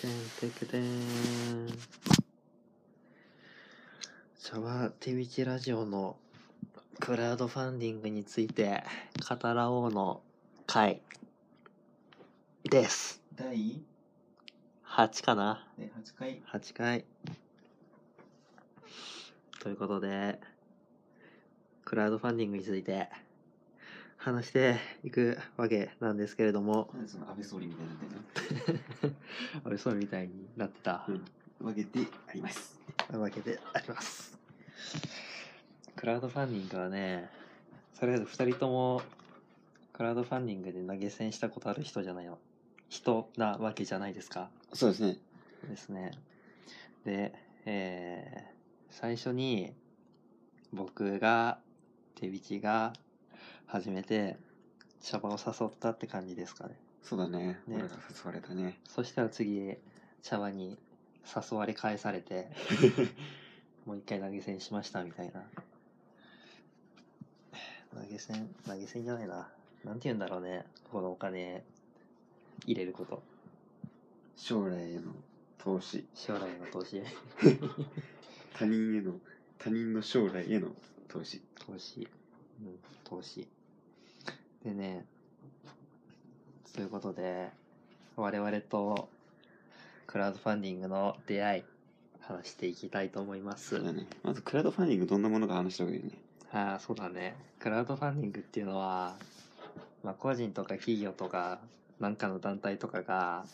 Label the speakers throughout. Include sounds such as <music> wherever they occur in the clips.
Speaker 1: てんてけてん。シャワー手道ラジオのクラウドファンディングについて語らおうの回です。
Speaker 2: 第
Speaker 1: 8かな
Speaker 2: 8回
Speaker 1: ?8 回。ということで、クラウドファンディングについて話していくわけなんですけれども、
Speaker 2: その安倍総理みたいになってんの？<laughs>
Speaker 1: 安倍総理みたいになってた。
Speaker 2: わけであります
Speaker 1: わけであります。クラウドファンディングはね、とりあえず2人ともクラウドファンディングで投げ銭したことある人じゃないの。人なわけじゃないですか。
Speaker 2: そうですね
Speaker 1: ですね。で、えー最初に僕が、手引きが初めて茶葉を誘ったって感じですかね。
Speaker 2: そうだね
Speaker 1: ね
Speaker 2: 俺が誘われたね
Speaker 1: そしたら次、茶葉に誘われ返されて、<laughs> もう一回投げ銭しましたみたいな。投げ銭、投げ銭じゃないな。なんて言うんだろうね。このお金入れること。
Speaker 2: 将来への投資
Speaker 1: 将来の投資。<laughs>
Speaker 2: 他人への他人の将来への投資
Speaker 1: 投資。うん、投資。でね、ということで、我々とクラウドファンディングの出会い、話していきたいと思います。
Speaker 2: そうだねまずクラウドファンディングどんなものか話した方がいいよね
Speaker 1: ああ、そうだね。クラウドファンディングっていうのは、まあ、個人とか企業とか、なんかの団体とかが、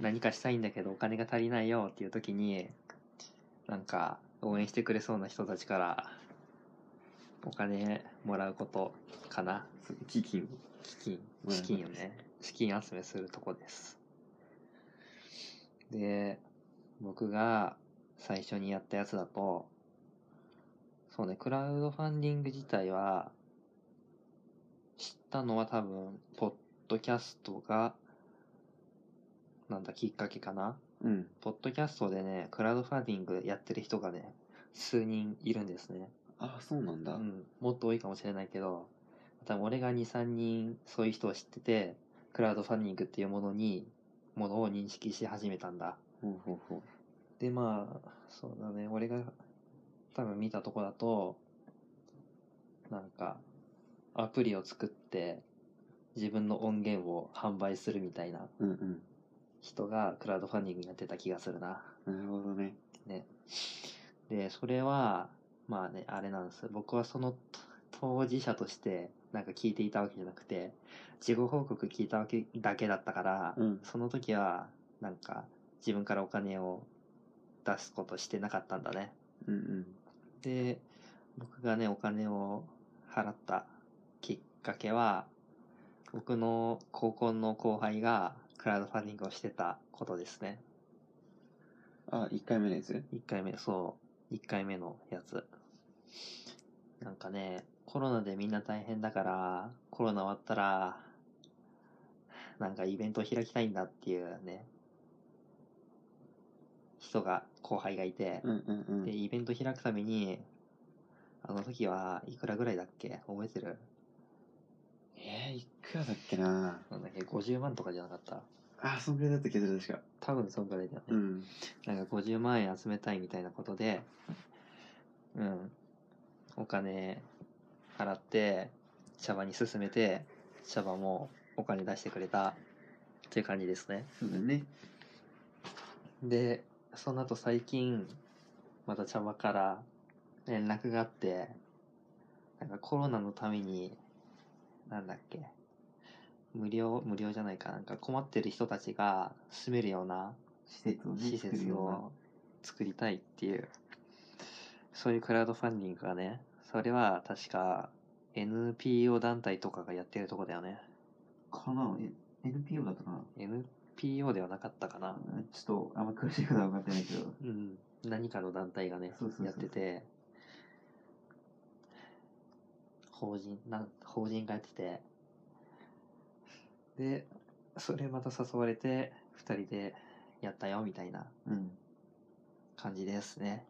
Speaker 1: 何かしたいんだけどお金が足りないよっていう時に、なんか、応援してくれそうな人たちから、お金もらうことかな。
Speaker 2: 基金
Speaker 1: 基金、
Speaker 2: うん
Speaker 1: 資金をね、資金集めするとこです。で、僕が最初にやったやつだと、そうね、クラウドファンディング自体は、知ったのは多分、ポッドキャストが、なんだ、きっかけかな。
Speaker 2: うん
Speaker 1: ポッドキャストでね、クラウドファンディングやってる人がね、数人いるんですね。
Speaker 2: あそうなんだ、
Speaker 1: うん、もっと多いかもしれないけど、多分俺が2、3人そういう人を知ってて、クラウドファンディングっていうものに、ものを認識し始めたんだ。
Speaker 2: ほうほうほ
Speaker 1: で、まあ、そうだね、俺が多分見たとこだと、なんか、アプリを作って、自分の音源を販売するみたいな人がクラウドファンディングやってた気がするな。
Speaker 2: なるほどね
Speaker 1: ね。で、それは、まあね、あれなんです。僕はその当事者として、なんか聞いていたわけじゃなくて、事後報告聞いたわけだけだったから、
Speaker 2: うん
Speaker 1: その時は、なんか、自分からお金を出すことしてなかったんだね。
Speaker 2: うんうん
Speaker 1: で、僕がね、お金を払ったきっかけは、僕の高校の後輩がクラウドファンディングをしてたことですね。
Speaker 2: あ一回目のやつ
Speaker 1: ？1回目、そう、1回目のやつ。なんかね、コロナでみんな大変だから、コロナ終わったら、なんかイベントを開きたいんだっていうね、人が、後輩がいて
Speaker 2: う、んうんうん。
Speaker 1: で、イベント開くために、あの時はいくらぐらいだっけ？覚えてる？
Speaker 2: えー、いくらだっけな？
Speaker 1: なんだっけ ?50 万とかじゃなかった？
Speaker 2: あそんぐらいだった気がする確か
Speaker 1: 多分そんぐらいだよね。
Speaker 2: うん
Speaker 1: なんか50万円集めたいみたいなことで、うん、お金払って、茶葉に進めて、茶葉もお金出してくれたっていう感じですね。
Speaker 2: そうだね
Speaker 1: で、その後最近、また茶葉から連絡があって、なんかコロナのために、なんだっけ、無料、無料じゃないかなんか困ってる人たちが住めるような
Speaker 2: 施設をね
Speaker 1: 施設
Speaker 2: 作るような。
Speaker 1: を作りたいっていう、そういうクラウドファンディングがね、それは確か NPO 団体とかがやってるとこだよね。
Speaker 2: かな？え NPO だったかな
Speaker 1: ？NPO ではなかったかな。
Speaker 2: ちょっとあんま詳しいことは分かってないけど。
Speaker 1: うん。何かの団体がね
Speaker 2: そうそうそう、
Speaker 1: やってて、法人、なん、法人がやってて、で、それまた誘われて、二人でやったよ、みたいな
Speaker 2: うん
Speaker 1: 感じですね。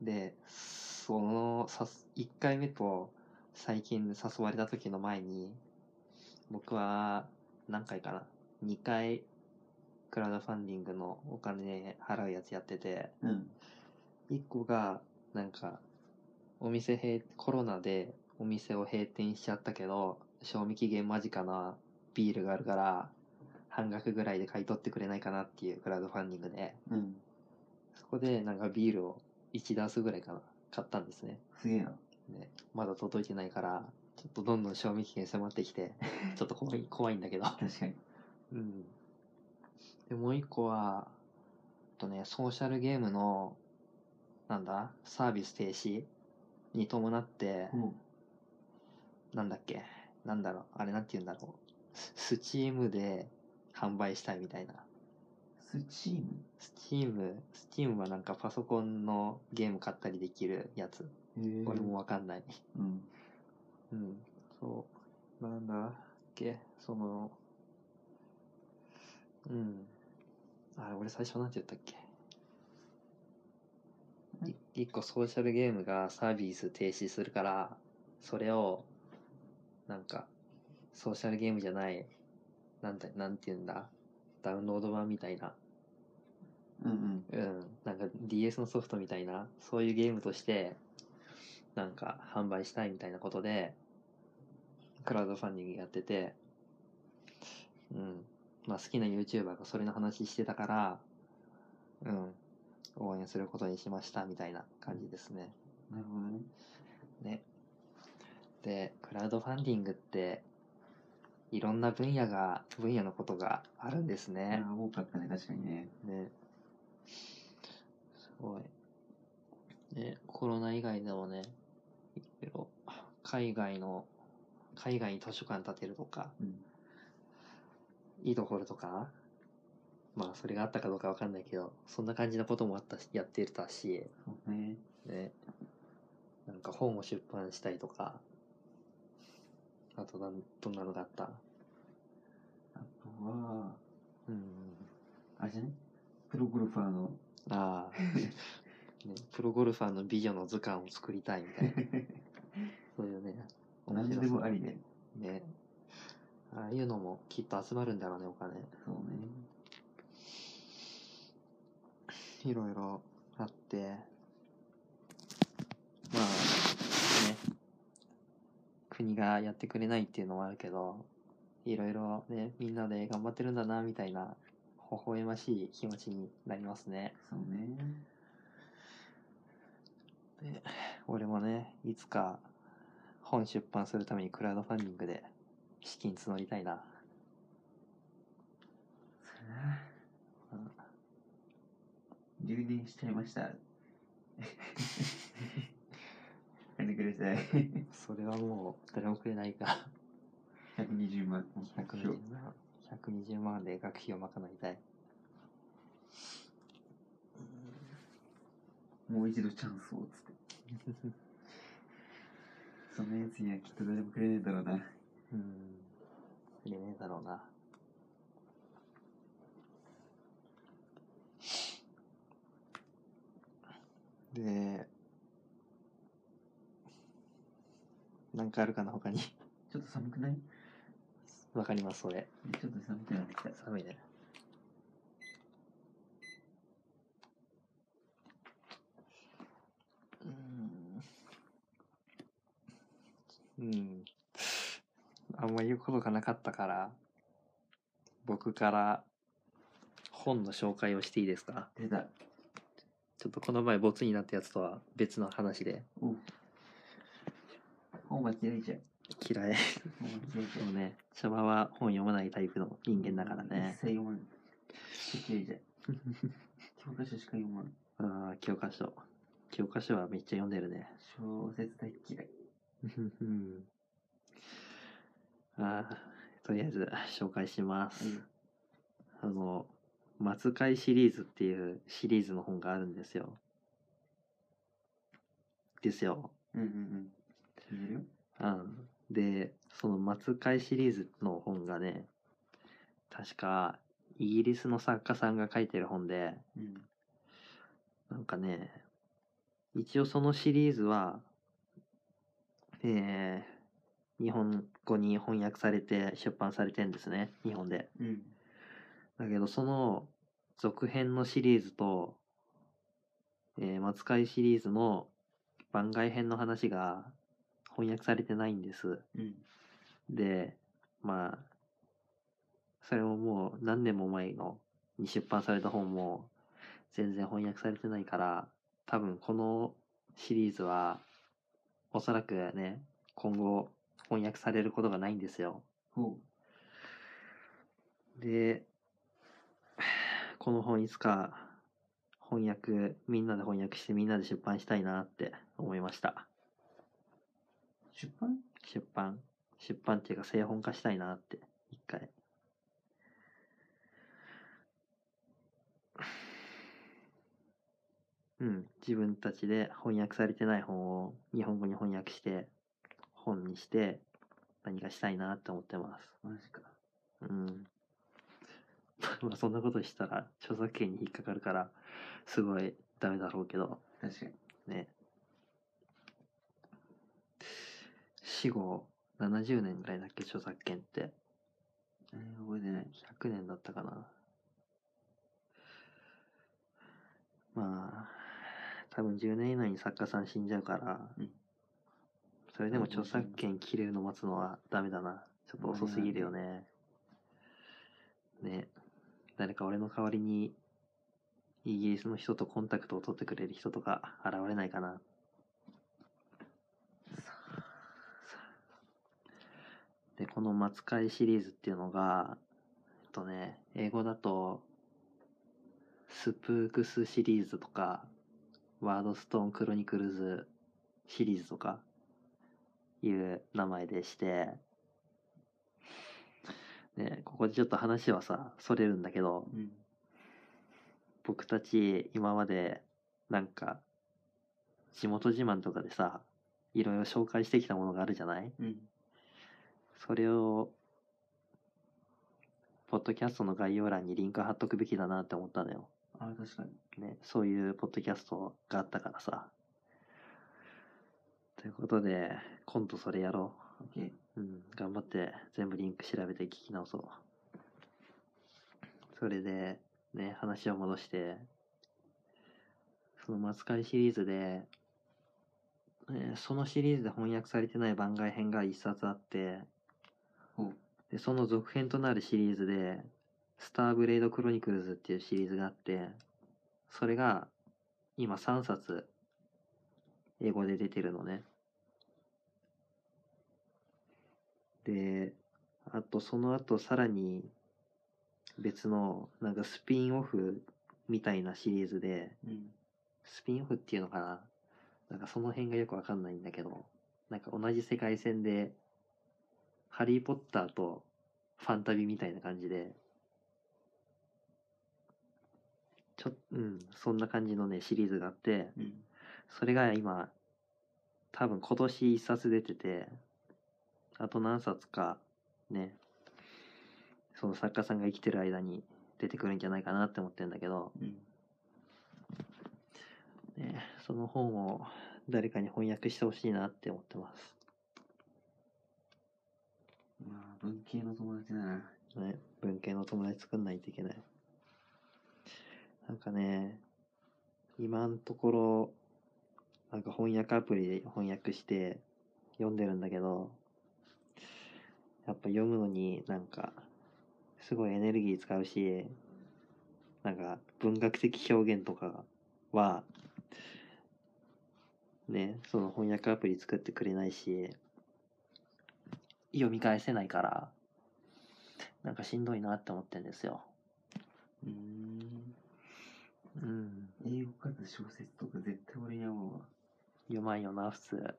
Speaker 1: で、その、さす、1回目と最近誘われた時の前に、僕は何回かな ?2 回クラウドファンディングのお金払うやつやってて、
Speaker 2: うん。
Speaker 1: 1個が、なんか、お店閉、コロナでお店を閉店しちゃったけど、賞味期限間近なビールがあるから、半額ぐらいで買い取ってくれないかなっていうクラウドファンディングで、
Speaker 2: うん。
Speaker 1: そこでなんかビールを1ダースぐらいかな、買ったんですね。
Speaker 2: すげえな。
Speaker 1: ね、まだ届いてないから、ちょっとどんどん賞味期限迫ってきて、<laughs> ちょっと怖い、怖いんだけど。
Speaker 2: 確かに。
Speaker 1: うん。で、もう一個は、とね、ソーシャルゲームの、なんだ、サービス停止に伴って、
Speaker 2: おう
Speaker 1: なんだっけ、なんだろう、あれなんて言うんだろう。スチームで販売したいみたいな。 Steam？Steam、Steam はなんかパソコンのゲーム買ったりできるやつ。俺もわかんない。
Speaker 2: うん。
Speaker 1: うん、そう。なんだっけ、その、うん。あれ、俺最初なんて言ったっけ？い一個ソーシャルゲームがサービス停止するから、それを、なんか、ソーシャルゲームじゃない、なんて、なんて言うんだ？ダウンロード版みたいな、
Speaker 2: うんうん。
Speaker 1: うん、なんか DS のソフトみたいな、そういうゲームとして、なんか販売したいみたいなことで、クラウドファンディングやってて、うん。まあ好きな YouTuber がそれの話してたから、うん。応援することにしましたみたいな感じですね。
Speaker 2: なるほどね。
Speaker 1: ね。で、クラウドファンディングって、いろんな分野が、分野のことがあるんですね。
Speaker 2: ああ、多かったね、確かにね。
Speaker 1: ね。すごい。ね、コロナ以外でもね、いろいろ、海外の、海外に図書館建てるとか、
Speaker 2: うん。
Speaker 1: 井戸掘るとか、まあ、それがあったかどうかわかんないけど、そんな感じのこともあったし、やってたし、
Speaker 2: ね。
Speaker 1: ね。なんか本を出版したりとか、あとなん、どんなのがあった？
Speaker 2: あとは、
Speaker 1: うん。
Speaker 2: あれじゃねプロゴルファーの、
Speaker 1: ああ、ね、プロゴルファーの美女の図鑑を作りたいみたいな。<laughs> そういうね。
Speaker 2: 何でもありで。
Speaker 1: ね。ああいうのもきっと集まるんだろうね、お金。
Speaker 2: そうね。
Speaker 1: いろいろあって。まあ、ね。国がやってくれないっていうのもあるけど、いろいろね、みんなで頑張ってるんだな、みたいな、微笑ましい気持ちになりますね。
Speaker 2: そうね。
Speaker 1: で俺もね、いつか本出版するためにクラウドファンディングで資金募りたいな。
Speaker 2: そうやな。留年しちゃいました。<laughs> てください。
Speaker 1: それはもう誰もくれないか。
Speaker 2: 120万。
Speaker 1: 120万。120万で学費を賄いたい。
Speaker 2: もう一度チャンスをつって。<laughs> そんなやつにはきっと誰もくれねえだろうな。
Speaker 1: うん。くれねえだろうな。で、なんかあるかな他に。
Speaker 2: ちょっと寒くない？
Speaker 1: わかります、それ。
Speaker 2: ちょっと寒くなってきた。
Speaker 1: 寒いね。うん。うん。あんま言うことがなかったから、僕から本の紹介をしていいですか？
Speaker 2: 出た。
Speaker 1: ちょっとこの前ボツになったやつとは別の話で
Speaker 2: 本間嫌いじゃん。
Speaker 1: 嫌い。
Speaker 2: 本間嫌いじゃん。
Speaker 1: でもね、シャバは本読まないタイプの人間だからね
Speaker 2: 一。切読まん。嫌いじゃん。教科書しか読まん。
Speaker 1: ああ、教科書。教科書はめっちゃ読んでるね。
Speaker 2: 小説大嫌い。
Speaker 1: う <laughs> んああ、とりあえず紹介します。あの、松貝シリーズっていうシリーズの本があるんですよ。ですよ。
Speaker 2: うんうんうん。よ。
Speaker 1: うん。で、その松貝シリーズの本がね、確かイギリスの作家さんが書いてる本で、
Speaker 2: うん。
Speaker 1: なんかね、一応そのシリーズは、えー、日本語に翻訳されて出版されてんですね、日本で。
Speaker 2: うん。
Speaker 1: だけどその続編のシリーズと、えー、松海シリーズの番外編の話が翻訳されてないんです。
Speaker 2: うん。
Speaker 1: で、まあ、それももう何年も前のに出版された本も全然翻訳されてないから、多分このシリーズはおそらくね、今後翻訳されることがないんですよ。
Speaker 2: ほ
Speaker 1: で、この本いつか翻訳、みんなで翻訳してみんなで出版したいなって思いました。
Speaker 2: う。出版？
Speaker 1: 出版、出版っていうか製本化したいなって、一回。うん、自分たちで翻訳されてない本を日本語に翻訳して、本にして何かしたいなって思ってます。
Speaker 2: マジか。
Speaker 1: うん。<laughs> まあそんなことしたら著作権に引っかかるから、すごいダメだろうけど、
Speaker 2: 確かに。
Speaker 1: ね。死後70年ぐらいだっけ、著作権って。
Speaker 2: えー、覚えてない。
Speaker 1: 100年だったかな。まあ、多分10年以内に作家さん死んじゃうから、
Speaker 2: うん
Speaker 1: それでも著作権切れるの待つのはダメだな。ちょっと遅すぎるよね。ね。誰か俺の代わりに、イギリスの人とコンタクトを取ってくれる人とか現れないかな。で、この松会シリーズっていうのが、えっとね、英語だと、スプークスシリーズとか、ワードストーンクロニクルズシリーズとか、いう名前でして、ね、ここでちょっと話はさ、それるんだけど、
Speaker 2: うん。
Speaker 1: 僕たち今まで、なんか、地元自慢とかでさ、いろいろ紹介してきたものがあるじゃない？
Speaker 2: うん。
Speaker 1: それを、ポッドキャストの概要欄にリンク貼っとくべきだなって思ったのよ。
Speaker 2: あ、確かに。
Speaker 1: ね、そういうポッドキャストがあったからさ。ということで、今度それやろ。う。うん、頑張って全部リンク調べて聞き直そう。それで、ね、話を戻して、その松狩シリーズで、えーそのシリーズで翻訳されてない番外編が一冊あって、
Speaker 2: ほう。
Speaker 1: で、その続編となるシリーズで、スターブレイドクロニクルズっていうシリーズがあって、それが今3冊英語で出てるのね。で、あとその後さらに別のなんかスピンオフみたいなシリーズで、
Speaker 2: うん。
Speaker 1: スピンオフっていうのかな？なんかその辺がよくわかんないんだけど、なんか同じ世界線で、ハリーポッターとファンタビみたいな感じで、ちょ、うん、そんな感じのね、シリーズがあって、
Speaker 2: うん。
Speaker 1: それが今、多分今年一冊出てて、あと何冊か、ね、その作家さんが生きてる間に出てくるんじゃないかなって思ってるんだけど、
Speaker 2: うん。
Speaker 1: ね、その本を誰かに翻訳してほしいなって思ってます。
Speaker 2: まあ、文系の友達だな。
Speaker 1: ね、文系の友達作んないといけない。なんかね、今のところ、なんか翻訳アプリで翻訳して読んでるんだけど、やっぱ読むのになんか、すごいエネルギー使うし、なんか文学的表現とかは、ね、その翻訳アプリ作ってくれないし、読み返せないから、なんかしんどいなって思ってんですよ。
Speaker 2: うーん。
Speaker 1: うん。
Speaker 2: 英語かつ小説とか絶対俺に合うわ。
Speaker 1: 読まんよな、普通。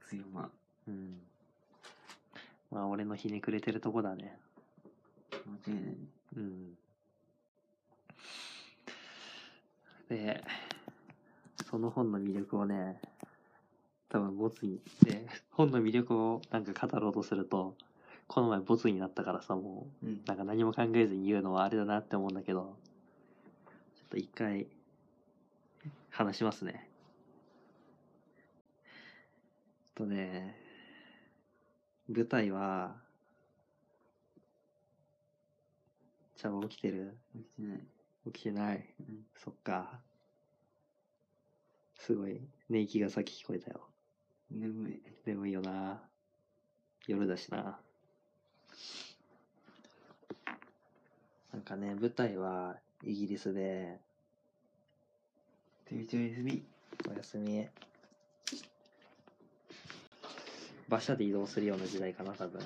Speaker 2: 普通よ、まあ。
Speaker 1: うん。まあ、俺のひねくれてるとこだね。
Speaker 2: 間違いないね。
Speaker 1: うん。で、その本の魅力をね、多分ボツに、で、<laughs> 本の魅力をなんか語ろうとすると、この前ボツになったからさ、もう、
Speaker 2: うん。
Speaker 1: なんか何も考えずに言うのはあれだなって思うんだけど、ちょっと一回、話しますね。とね、舞台は、茶葉起きてる？
Speaker 2: 起きてない。
Speaker 1: 起きてない。
Speaker 2: うん。
Speaker 1: そっか。すごい、寝息がさっき聞こえたよ。
Speaker 2: 眠い。
Speaker 1: 眠いよな。夜だしな。なんかね、舞台はイギリスで、
Speaker 2: てみちょい休み。
Speaker 1: お休み。馬車で移動するような時代かな、多分。